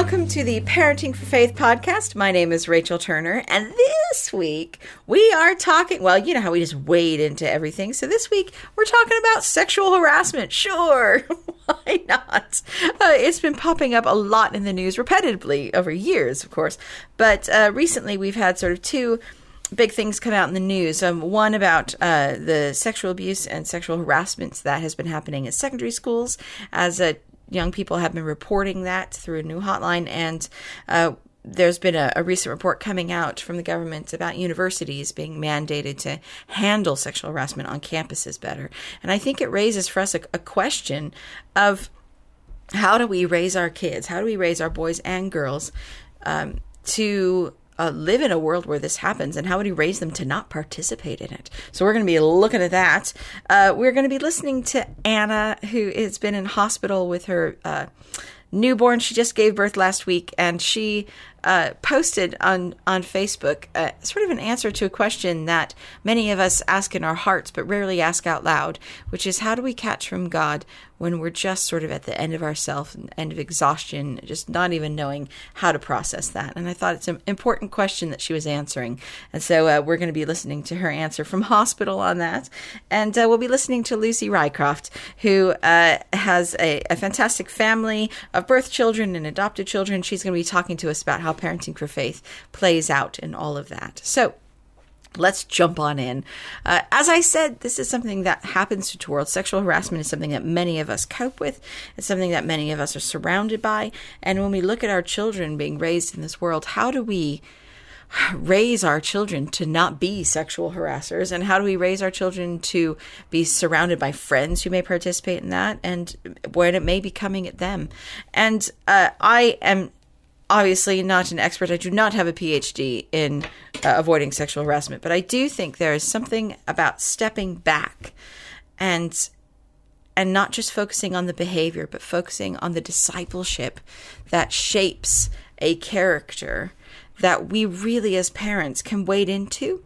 Welcome to the Parenting for Faith podcast. My name is Rachel Turner, and this week we are talking. Well, you know how we just wade into everything. So this week we're talking about sexual harassment. Sure, why not? Uh, it's been popping up a lot in the news repetitively over years, of course. But uh, recently we've had sort of two big things come out in the news. Um, one about uh, the sexual abuse and sexual harassment that has been happening in secondary schools as a young people have been reporting that through a new hotline, and uh, there's been a, a, recent report coming out from the government about universities being mandated to handle sexual harassment on campuses better. And I think it raises for us a, a question of how do we raise our kids? How do we raise our boys and girls um, to uh, live in a world where this happens and how would he raise them to not participate in it? So we're going to be looking at that. Uh, we're going to be listening to Anna, who has been in hospital with her uh, newborn. She just gave birth last week, and she uh, posted on on Facebook uh, sort of an answer to a question that many of us ask in our hearts but rarely ask out loud, which is how do we catch from God when we're just sort of at the end of ourselves and end of exhaustion, just not even knowing how to process that. And I thought it's an important question that she was answering, and so uh, we're going to be listening to her answer from hospital on that, and uh, we'll be listening to Lucy Rycroft, who uh, has a, a fantastic family of birth children and adopted children. She's going to be talking to us about how parenting for faith plays out in all of that. So, Let's jump on in. Uh, as I said, this is something that happens to the world. Sexual harassment is something that many of us cope with. It's something that many of us are surrounded by. And when we look at our children being raised in this world, how do we raise our children to not be sexual harassers? And how do we raise our children to be surrounded by friends who may participate in that and when it may be coming at them? And uh, I am obviously not an expert. I do not have a PhD in uh, avoiding sexual harassment, but I do think there is something about stepping back and and not just focusing on the behavior, but focusing on the discipleship that shapes a character that we really as parents can wade into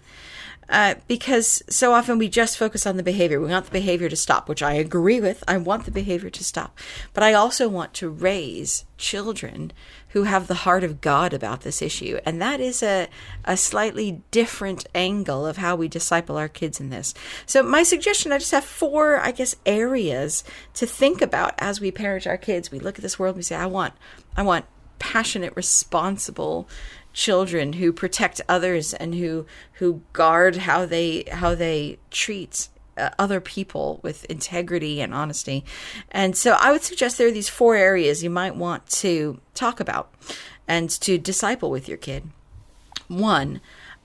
uh, because so often we just focus on the behavior. We want the behavior to stop, which I agree with. I want the behavior to stop. But I also want to raise children who have the heart of God about this issue. And that is a, a slightly different angle of how we disciple our kids in this. So, my suggestion I just have four, I guess, areas to think about as we parent our kids. We look at this world and we say, I want, I want passionate, responsible children who protect others and who who guard how they how they treat uh, other people with integrity and honesty. And so I would suggest there are these four areas you might want to talk about and to disciple with your kid. One,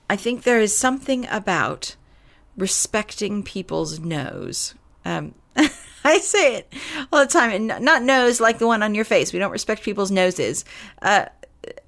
I think there is something about respecting people's nose. Um, I say it all the time, and not nose like the one on your face. We don't respect people's noses. Uh,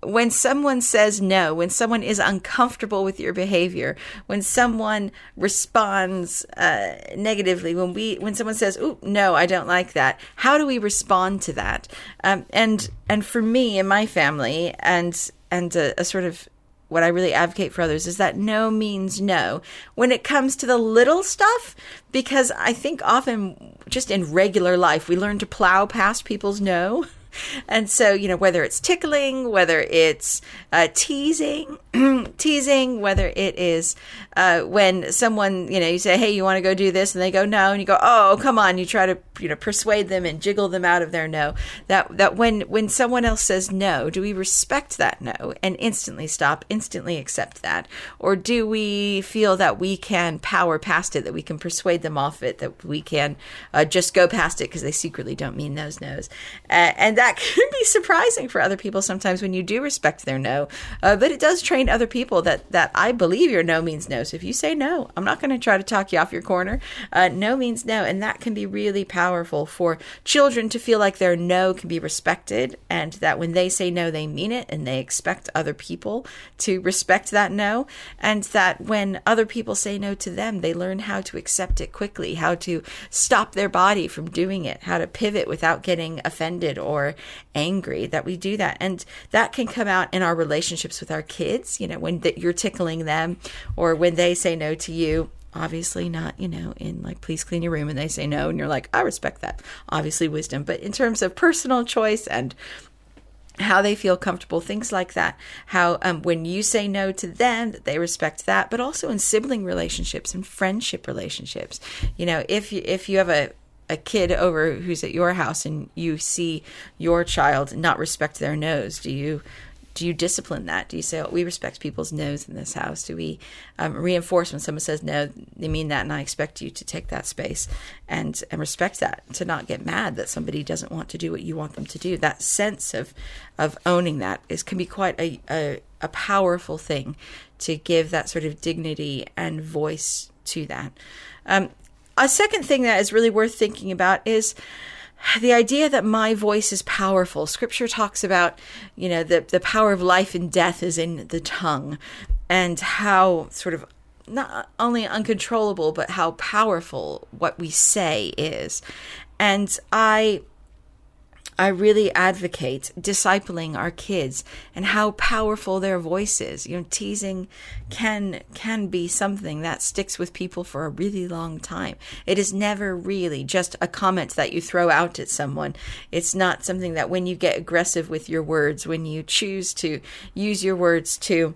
when someone says no, when someone is uncomfortable with your behavior, when someone responds uh, negatively, when we when someone says, "Oh no, I don't like that," how do we respond to that? Um, and and for me and my family, and and a, a sort of what I really advocate for others is that no means no when it comes to the little stuff, because I think often just in regular life we learn to plow past people's no. and so, you know, whether it's tickling, whether it's uh, teasing, teasing, whether it is uh, when someone, you know, you say, hey, you want to go do this? And they go, no. And you go, oh, come on. You try to, you know, persuade them and jiggle them out of their no. That, that when, when someone else says no, do we respect that no and instantly stop, instantly accept that? Or do we feel that we can power past it, that we can persuade them off it, that we can uh, just go past it because they secretly don't mean those no's? Uh, and that can be surprising for other people sometimes when you do respect their no. Uh, but it does train other people that, that I believe your no means no. If you say no, I'm not going to try to talk you off your corner. Uh, no means no. And that can be really powerful for children to feel like their no can be respected and that when they say no, they mean it and they expect other people to respect that no. And that when other people say no to them, they learn how to accept it quickly, how to stop their body from doing it, how to pivot without getting offended or angry that we do that. And that can come out in our relationships with our kids, you know, when you're tickling them or when they say no to you obviously not you know in like please clean your room and they say no and you're like i respect that obviously wisdom but in terms of personal choice and how they feel comfortable, things like that. How um, when you say no to them, that they respect that, but also in sibling relationships and friendship relationships. You know, if you, if you have a a kid over who's at your house and you see your child not respect their nose, do you do you discipline that? Do you say, oh, we respect people's no's in this house? Do we um, reinforce when someone says, no, they mean that, and I expect you to take that space and, and respect that, to not get mad that somebody doesn't want to do what you want them to do? That sense of, of owning that is can be quite a, a, a powerful thing to give that sort of dignity and voice to that. Um, a second thing that is really worth thinking about is the idea that my voice is powerful. Scripture talks about, you know, the, the power of life and death is in the tongue and how sort of not only uncontrollable, but how powerful what we say is. And I I really advocate discipling our kids and how powerful their voice is. You know, teasing can can be something that sticks with people for a really long time. It is never really just a comment that you throw out at someone. It's not something that when you get aggressive with your words, when you choose to use your words to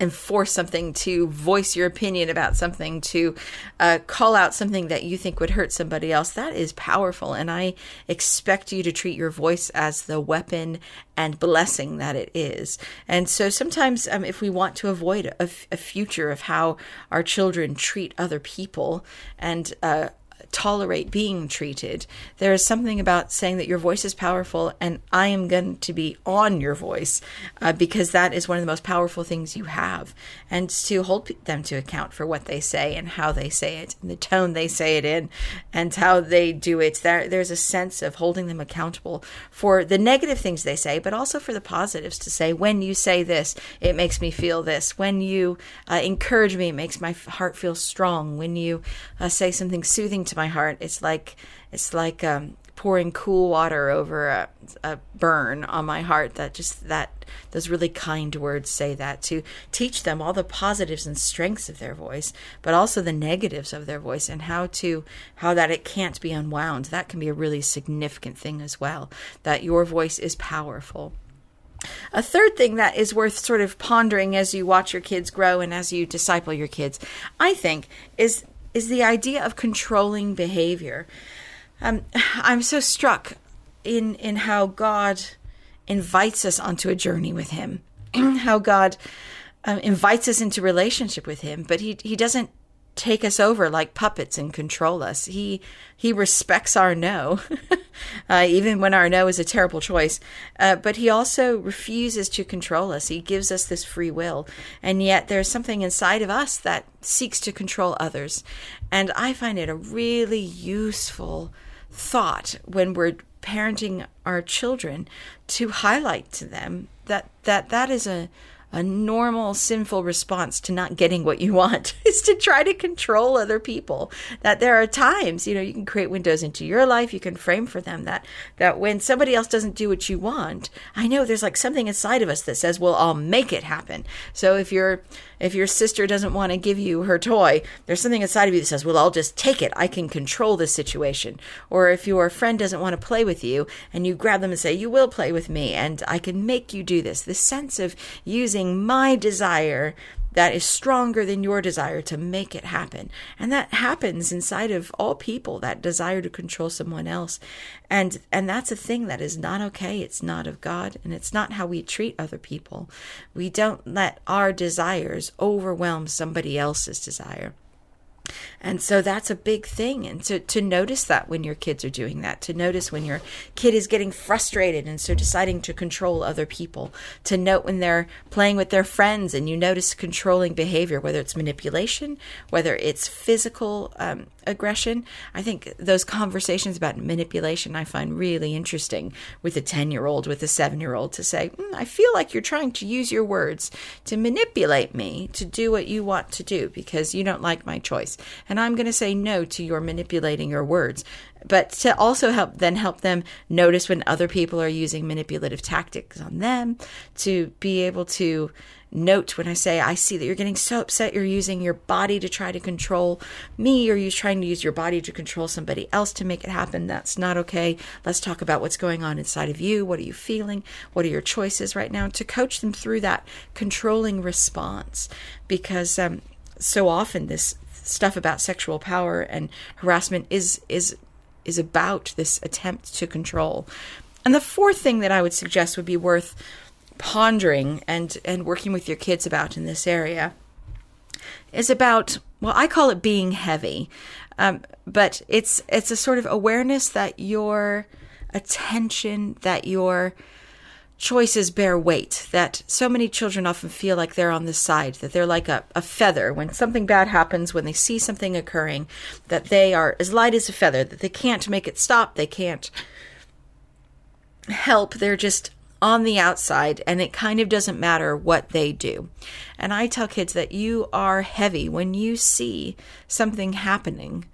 enforce something, to voice your opinion about something, to uh, call out something that you think would hurt somebody else, that is powerful. And I expect you to treat your voice as the weapon and blessing that it is. And so sometimes, um, if we want to avoid a, a, future of how our children treat other people and uh, tolerate being treated. There is something about saying that your voice is powerful and I am going to be on your voice uh, because that is one of the most powerful things you have. And to hold them to account for what they say and how they say it and the tone they say it in and how they do it. There, there's a sense of holding them accountable for the negative things they say, but also for the positives to say, when you say this, it makes me feel this. When you uh, encourage me, it makes my heart feel strong. When you uh, say something soothing to my heart. It's like it's like um, pouring cool water over a, a, burn on my heart. That just that those really kind words say that to teach them all the positives and strengths of their voice, but also the negatives of their voice and how to how that it can't be unwound. That can be a really significant thing as well. That your voice is powerful. A third thing that is worth sort of pondering as you watch your kids grow and as you disciple your kids, I think, is is the idea of controlling behavior. Um, I'm so struck in in how God invites us onto a journey with Him, how God um, invites us into relationship with Him, but He He doesn't take us over like puppets and control us. He he respects our no, uh, even when our no is a terrible choice. Uh, but he also refuses to control us. He gives us this free will, and yet there's something inside of us that seeks to control others. And I find it a really useful thought when we're parenting our children to highlight to them that that that is a a normal sinful response to not getting what you want is to try to control other people that there are times you know you can create windows into your life you can frame for them that that when somebody else doesn't do what you want i know there's like something inside of us that says well i'll make it happen so if you're if your sister doesn't want to give you her toy, there's something inside of you that says, well, I'll just take it. I can control this situation. Or if your friend doesn't want to play with you and you grab them and say, you will play with me and I can make you do this. This sense of using my desire that is stronger than your desire to make it happen. And that happens inside of all people, that desire to control someone else. And and that's a thing that is not okay. It's not of God and it's not how we treat other people. We don't let our desires overwhelm somebody else's desire. And so that's a big thing. And to, to notice that when your kids are doing that, to notice when your kid is getting frustrated and so deciding to control other people, to note when they're playing with their friends and you notice controlling behavior, whether it's manipulation, whether it's physical um, aggression. I think those conversations about manipulation I find really interesting with a 10 year old, with a seven year old to say, mm, I feel like you're trying to use your words to manipulate me to do what you want to do because you don't like my choice. I'm going to say no to your manipulating your words. But to also help then help them notice when other people are using manipulative tactics on them, to be able to note when I say, I see that you're getting so upset, you're using your body to try to control me, or you're trying to use your body to control somebody else to make it happen. That's not okay. Let's talk about what's going on inside of you. What are you feeling? What are your choices right now? To coach them through that controlling response. Because um, so often this stuff about sexual power and harassment is is is about this attempt to control. And the fourth thing that I would suggest would be worth pondering and and working with your kids about in this area is about well I call it being heavy um, but it's it's a sort of awareness that your attention that your choices bear weight that so many children often feel like they're on the side that they're like a, a feather when something bad happens when they see something occurring that they are as light as a feather that they can't make it stop they can't help they're just on the outside and it kind of doesn't matter what they do. And I tell kids that you are heavy when you see something happening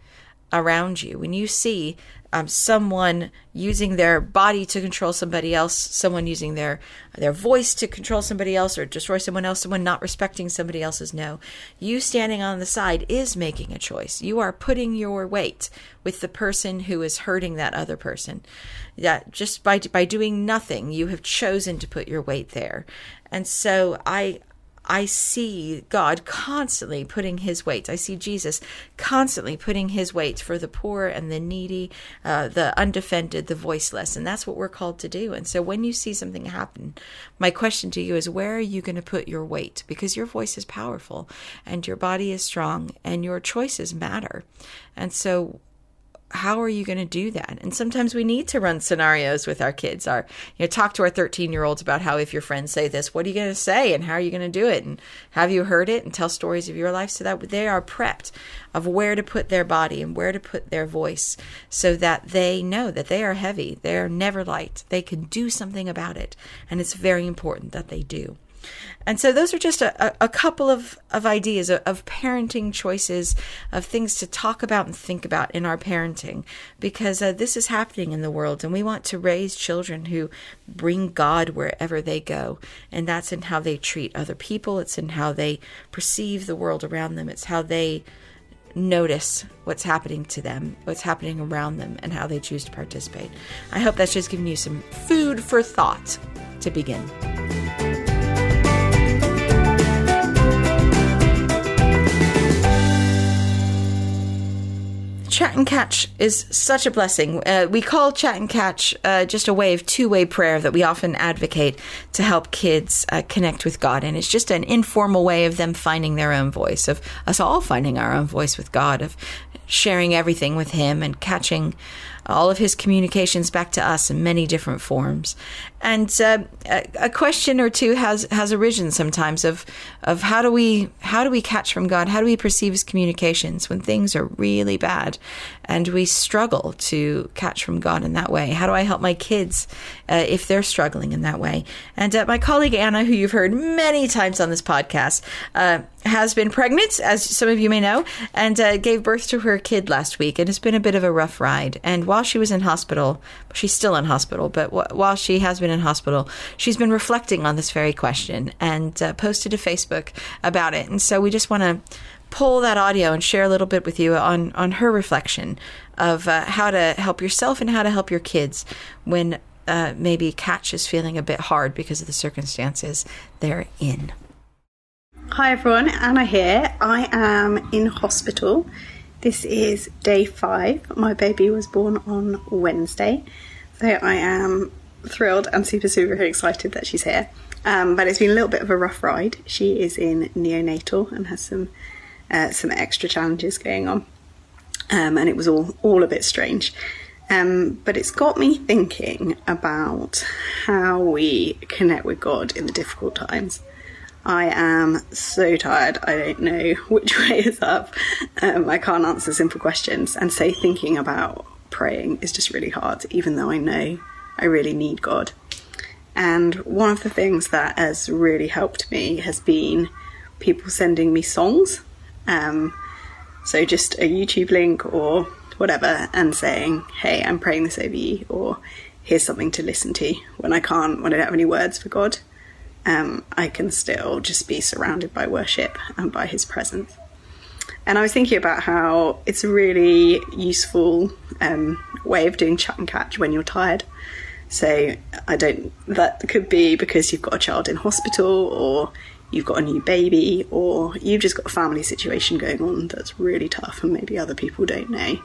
around you, when you see um, someone using their body to control somebody else, someone using their their voice to control somebody else or destroy someone else, someone not respecting somebody else's no. You standing on the side is making a choice. You are putting your weight with the person who is hurting that other person. That just by by doing nothing, you have chosen to put your weight there. And so I I see God constantly putting his weight. I see Jesus constantly putting his weight for the poor and the needy, uh, the undefended, the voiceless. And that's what we're called to do. And so when you see something happen, my question to you is where are you going to put your weight? Because your voice is powerful and your body is strong and your choices matter. And so how are you going to do that? And sometimes we need to run scenarios with our kids. Our, you know, talk to our 13 year olds about how if your friends say this, what are you going to say and how are you going to do it? And have you heard it and tell stories of your life so that they are prepped of where to put their body and where to put their voice so that they know that they are heavy. They are never light. They can do something about it. And it's very important that they do. And so those are just a, a couple of, of ideas of, of, parenting choices, of things to talk about and think about in our parenting, because uh, this is happening in the world, and we want to raise children who bring God wherever they go. And that's in how they treat other people, it's in how they perceive the world around them, it's how they notice what's happening to them, what's happening around them, and how they choose to participate. I hope that's just giving you some food for thought to begin. Chat and Catch is such a blessing. Uh, we call Chat and Catch uh, just a way of two way prayer that we often advocate to help kids uh, connect with God. And it's just an informal way of them finding their own voice, of us all finding our own voice with God, of sharing everything with Him and catching all of His communications back to us in many different forms. And uh, a, question or two has has arisen sometimes of of how do we how do we catch from God? How do we perceive His communications when things are really bad, and we struggle to catch from God in that way? How do I help my kids uh, if they're struggling in that way? And uh, my colleague Anna, who you've heard many times on this podcast, uh, has been pregnant, as some of you may know, and uh, gave birth to her kid last week, and it's been a bit of a rough ride. And while she was in hospital, she's still in hospital, but w- while she has been in hospital, she's been reflecting on this very question and uh, posted to Facebook about it. And so we just want to pull that audio and share a little bit with you on, on her reflection of uh, how to help yourself and how to help your kids when uh, maybe catch is feeling a bit hard because of the circumstances they're in. Hi everyone, Anna here. I am in hospital. This is day five. My baby was born on Wednesday, so I am thrilled and super, super excited that she's here. Um, but it's been a little bit of a rough ride. She is in neonatal and has some uh, some extra challenges going on, um, and it was all all a bit strange. Um, but it's got me thinking about how we connect with God in the difficult times. I am so tired. I don't know which way is up. Um, I can't answer simple questions. And so thinking about praying is just really hard, even though I know I really need God. And one of the things that has really helped me has been people sending me songs. Um, so just a YouTube link or whatever, and saying, "Hey, I'm praying this over you," or "Here's something to listen to." When I can't, when I don't have any words for God, um, I can still just be surrounded by worship and by His presence. And I was thinking about how it's a really useful um, way of doing chat and catch when you're tired. So I don't. That could be because you've got a child in hospital, or you've got a new baby, or you've just got a family situation going on that's really tough, and maybe other people don't know.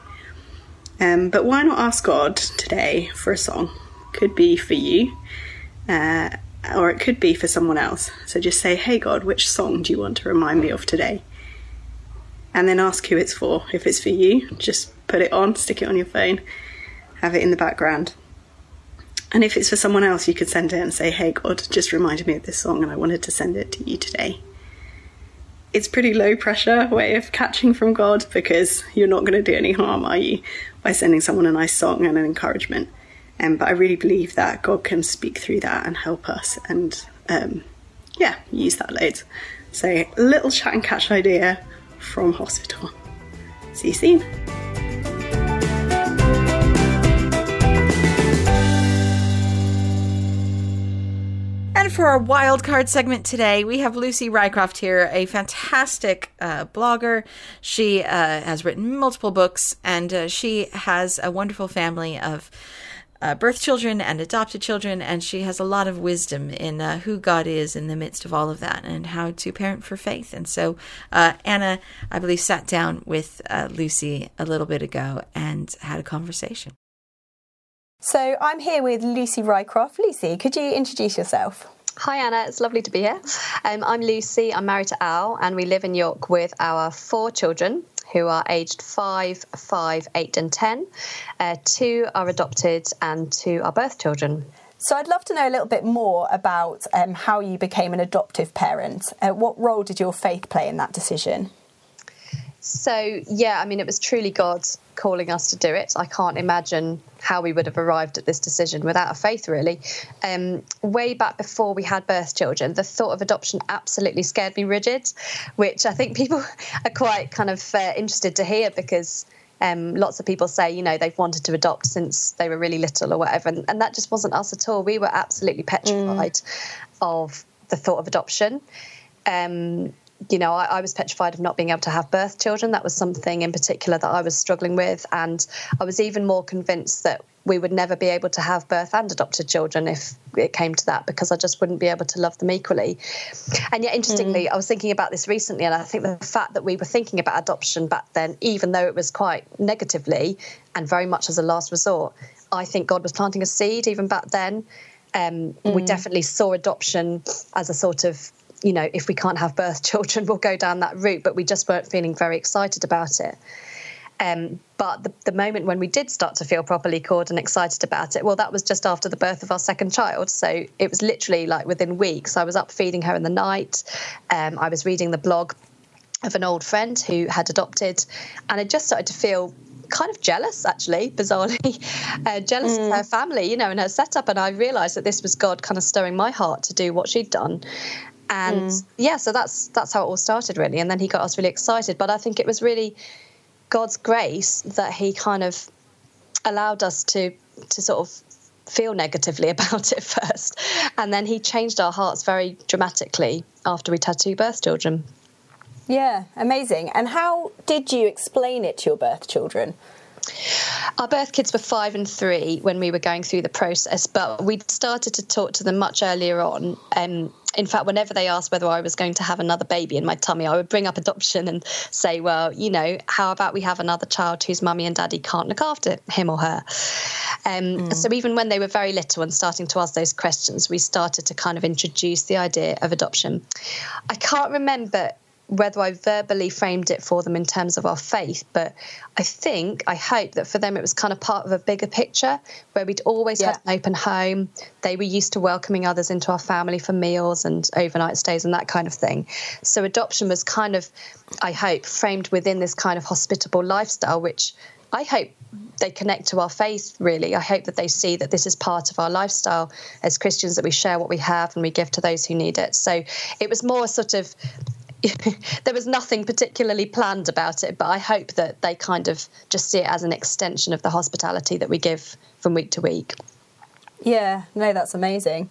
Um, but why not ask God today for a song? Could be for you, uh, or it could be for someone else. So just say, "Hey God, which song do you want to remind me of today?" And then ask who it's for. If it's for you, just put it on, stick it on your phone, have it in the background. And if it's for someone else, you could send it and say, Hey, God, just reminded me of this song and I wanted to send it to you today. It's pretty low pressure way of catching from God because you're not going to do any harm, are you, by sending someone a nice song and an encouragement. Um, but I really believe that God can speak through that and help us and, um, yeah, use that loads. So, little chat and catch idea from hospital. See you soon. For our wild card segment today, we have Lucy Rycroft here, a fantastic uh, blogger. She uh, has written multiple books, and uh, she has a wonderful family of uh, birth children and adopted children, and she has a lot of wisdom in uh, who God is in the midst of all of that and how to parent for faith. And so, uh, Anna, I believe, sat down with Lucy a little bit ago and had a conversation. So I'm here with Lucy Rycroft. Lucy, could you introduce yourself? Hi, Anna. It's lovely to be here. Um, I'm Lucy. I'm married to Al, and we live in York with our four children who are aged five, five, eight, and 10. Uh, two are adopted, and two are birth children. So, I'd love to know a little bit more about um, how you became an adoptive parent. Uh, what role did your faith play in that decision? So, yeah, I mean, it was truly God calling us to do it. I can't imagine how we would have arrived at this decision without a faith, really. Um, way back before we had birth children, the thought of adoption absolutely scared me rigid, which I think people are quite kind of uh, interested to hear because. Um, lots of people say, you know, they've wanted to adopt since they were really little or whatever. And, and that just wasn't us at all. We were absolutely petrified mm. of the thought of adoption. Um, you know, I, I, was petrified of not being able to have birth children. That was something in particular that I was struggling with. And I was even more convinced that we would never be able to have birth and adopted children if it came to that because I just wouldn't be able to love them equally. And yet, interestingly, mm. I was thinking about this recently, and I think the fact that we were thinking about adoption back then, even though it was quite negatively and very much as a last resort, I think God was planting a seed even back then. Um, mm. We definitely saw adoption as a sort of you know, if we can't have birth children, we'll go down that route. But we just weren't feeling very excited about it. Um, but the, the, moment when we did start to feel properly called and excited about it, well, that was just after the birth of our second child. So it was literally like within weeks. I was up feeding her in the night. Um, I was reading the blog of an old friend who had adopted, and I just started to feel kind of jealous, actually, bizarrely, uh, jealous mm. of her family, you know, and her setup. And I realised that this was God kind of stirring my heart to do what she'd done and mm. yeah so that's that's how it all started really. And then he got us really excited. But i think it was really god's grace that he kind of allowed us to to sort of feel negatively about it first. And then he changed our hearts very dramatically after we'd had two birth children. Yeah amazing. And how did you explain it to your birth children? Our birth kids were five and three when we were going through the process, but we'd started to talk to them much earlier on. Um, in fact, whenever they asked whether I was going to have another baby in my tummy, I would bring up adoption and say, well, you know, how about we have another child whose mummy and daddy can't look after him or her? Um, mm. So even when they were very little and starting to ask those questions, we started to kind of introduce the idea of adoption. I can't remember whether I verbally framed it for them in terms of our faith, but I think, I hope that for them it was kind of part of a bigger picture where we'd always Yeah. had an open home. They were used to welcoming others into our family for meals and overnight stays and that kind of thing. So adoption was kind of, I hope, framed within this kind of hospitable lifestyle, which I hope they connect to our faith really. I hope that they see that this is part of our lifestyle as Christians that we share what we have and we give to those who need it. So it was more sort of there was nothing particularly planned about it, but I hope that they kind of just see it as an extension of the hospitality that we give from week to week. Yeah, no, that's amazing.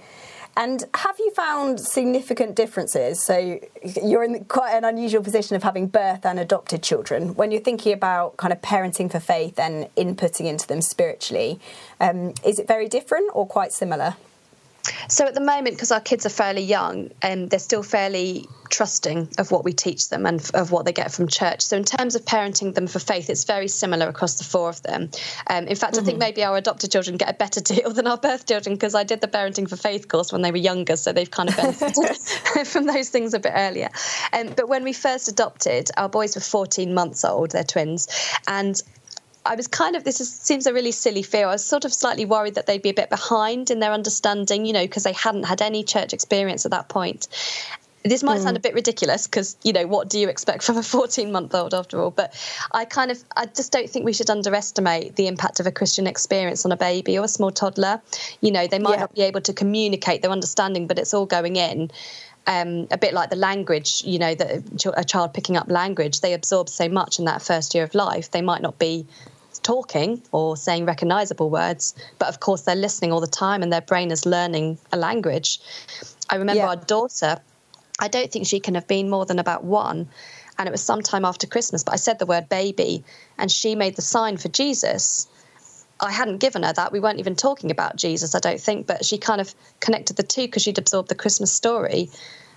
And have you found significant differences? So you're in quite an unusual position of having birth and adopted children. When you're thinking about kind of parenting for faith and inputting into them spiritually, um, is it very different or quite similar? So at the moment, because our kids are fairly young, um, they're still fairly trusting of what we teach them and f- of what they get from church. So in terms of parenting them for faith, it's very similar across the four of them. Um, in fact, I think maybe our adopted children get a better deal than our birth children because I did the parenting for faith course when they were younger, so they've kind of benefited from those things a bit earlier. Um, but when we first adopted, our boys were 14 months old; they're twins, and I was kind of this is, seems a really silly fear. I was sort of slightly worried that they'd be a bit behind in their understanding, you know, because they hadn't had any church experience at that point. This might sound a bit ridiculous because you know what do you expect from a 14 month old after all? But I kind of I just don't think we should underestimate the impact of a Christian experience on a baby or a small toddler. You know, they might Yeah. not be able to communicate their understanding, but it's all going in um, a bit like the language, you know, that a child picking up language, they absorb so much in that first year of life. They might not be talking or saying recognizable words, but of course they're listening all the time and their brain is learning a language. I remember Yeah. our daughter, I don't think she can have been more than about one. And it was sometime after Christmas, but I said the word baby and she made the sign for Jesus. I hadn't given her that. We weren't even talking about Jesus, I don't think, but she kind of connected the two because she'd absorbed the Christmas story.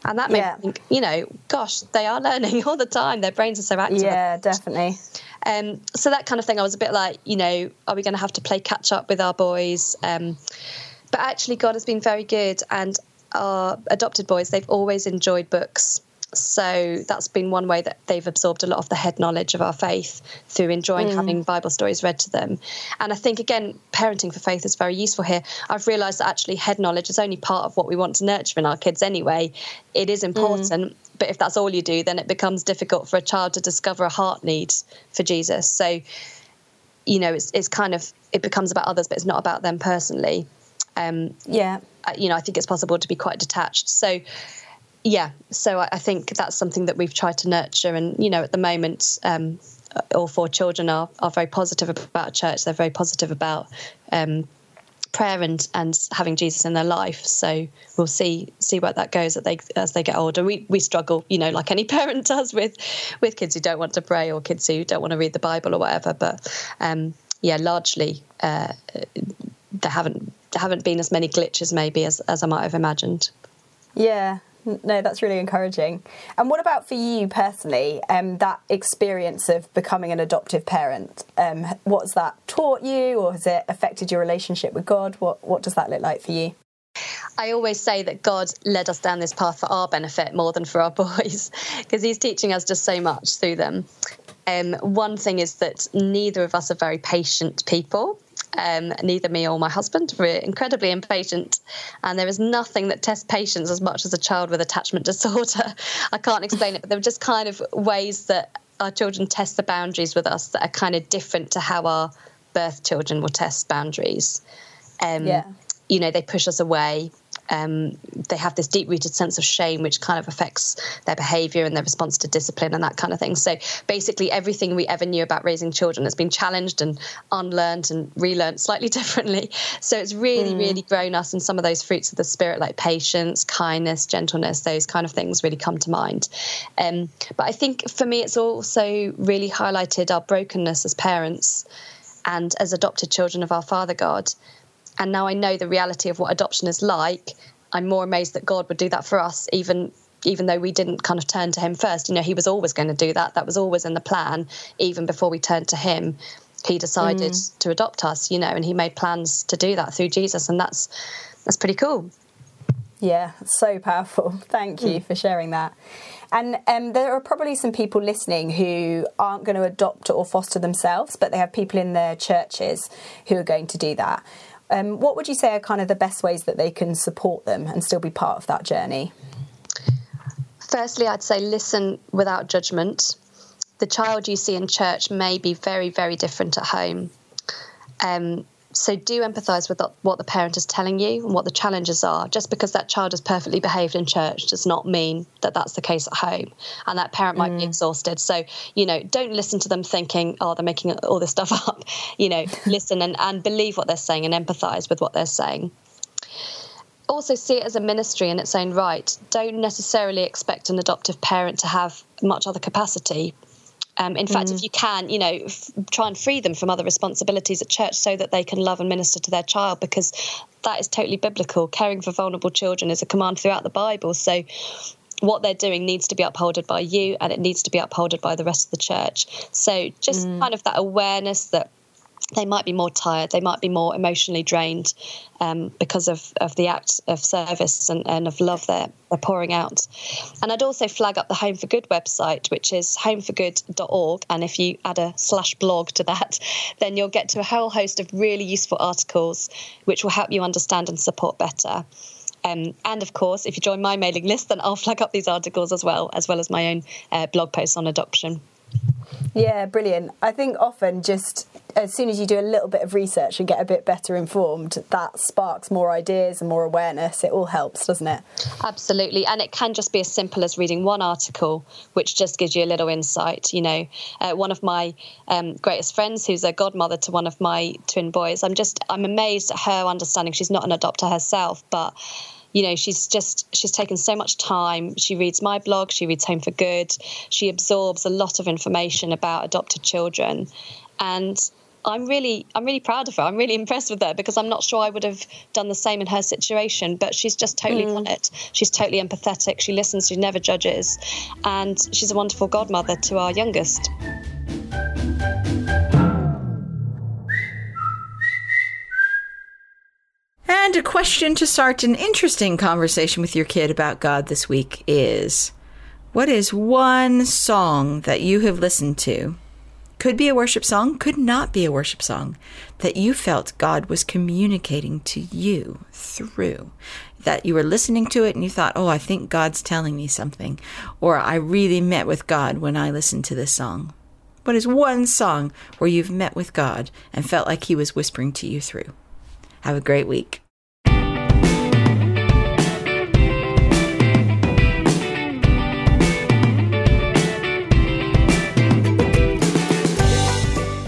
And that made Yeah. me think, you know, gosh, they are learning all the time. Their brains are so active. Yeah, definitely. Um, so that kind of thing, I was a bit like, you know, are we going to have to play catch up with our boys? Um, but actually, God has been very good, and our adopted boys, they've always enjoyed books. So that's been one way that they've absorbed a lot of the head knowledge of our faith through enjoying having Bible stories read to them. And I think, again, parenting for faith is very useful here. I've realised that actually head knowledge is only part of what we want to nurture in our kids anyway. It is important, but if that's all you do, then it becomes difficult for a child to discover a heart need for Jesus. So, you know, it's, it's kind of, it becomes about others, but it's not about them personally. Um, Yeah. you know, I think it's possible to be quite detached. So, yeah, so I, I think that's something that we've tried to nurture. And, you know, at the moment, um, all four children are, are very positive about church. They're very positive about um, prayer and, and having Jesus in their life. So we'll see see where that goes as they as they get older. We we struggle, you know, like any parent does with with kids who don't want to pray or kids who don't want to read the Bible or whatever. But um, yeah, largely uh, there haven't there haven't been as many glitches maybe as, as I might have imagined. Yeah, no, that's really encouraging. And what about for you personally? Um, that experience of becoming an adoptive parent. Um, what's that taught you, or has it affected your relationship with God? What What does that look like for you? I always say that God led us down this path for our benefit more than for our boys, because He's teaching us just so much through them. Um, one thing is that neither of us are very patient people. Um, neither me or my husband. We're incredibly impatient, and there is nothing that tests patience as much as a child with attachment disorder. I can't explain it, but there are just kind of ways that our children test the boundaries with us that are kind of different to how our birth children will test boundaries. Um, Yeah. you know, they push us away. Um, they have this deep rooted sense of shame, which kind of affects their behavior and their response to discipline and that kind of thing. So basically, everything we ever knew about raising children has been challenged and unlearned and relearned slightly differently. So it's really, really grown us and some of those fruits of the spirit, like patience, kindness, gentleness, those kind of things really come to mind. Um, but I think for me, it's also really highlighted our brokenness as parents and as adopted children of our Father God and now I know the reality of what adoption is like, I'm more amazed that God would do that for us, even even though we didn't kind of turn to Him first. You know, He was always going to do that. That was always in the plan, even before we turned to Him. He decided to adopt us, you know, and He made plans to do that through Jesus, and that's that's pretty cool. Yeah, so powerful. Thank you mm. for sharing that. And um, there are probably some people listening who aren't going to adopt or foster themselves, but they have people in their churches who are going to do that. Um, what would you say are kind of the best ways that they can support them and still be part of that journey? Firstly, I'd say listen without judgment. The child you see in church may be very, very different at home. Um, so do empathise with what the parent is telling you and what the challenges are. Just because that child has perfectly behaved in church does not mean that that's the case at home, and that parent might mm. be exhausted. So you know, don't listen to them thinking, "Oh, they're making all this stuff up." You know, listen and, and believe what they're saying and empathise with what they're saying also see it as a ministry in its own right. Don't necessarily expect an adoptive parent to have much other capacity um, in fact, mm. if you can, you know, f- try and free them from other responsibilities at church so that they can love and minister to their child because that is totally biblical. Caring for vulnerable children is a command throughout the Bible. So what they're doing needs to be upheld by you and it needs to be upheld by the rest of the church. So just mm. kind of that awareness that they might be more tired, they might be more emotionally drained um, because of, of the act of service and, and of love they're, they're pouring out. And I'd also flag up the Home for Good website, which is homeforgood.org. And if you add a slash blog to that, then you'll get to a whole host of really useful articles which will help you understand and support better. Um, and of course, if you join my mailing list, then I'll flag up these articles as well, as well as my own uh, blog posts on adoption. Yeah, brilliant. I think often just as soon as you do a little bit of research and get a bit better informed, that sparks more ideas and more awareness. It all helps, doesn't it? Absolutely. And it can just be as simple as reading one article, which just gives you a little insight. You know, uh, one of my um, greatest friends, who's a godmother to one of my twin boys, I'm just, I'm amazed at her understanding. She's not an adopter herself, but you know she's just she's taken so much time she reads my blog she reads home for good she absorbs a lot of information about adopted children and I'm really I'm really proud of her. I'm really impressed with her because I'm not sure I would have done the same in her situation. But she's just totally mm. on it. She's totally empathetic. She listens. She never judges, and she's a wonderful godmother to our youngest. A question to start an interesting conversation with your kid about God this week is What is one song that you have listened to? Could be a worship song, could not be a worship song that you felt God was communicating to you through. That you were listening to it and you thought, oh, I think God's telling me something. Or I really met with God when I listened to this song. What is one song where you've met with God and felt like He was whispering to you through? Have a great week.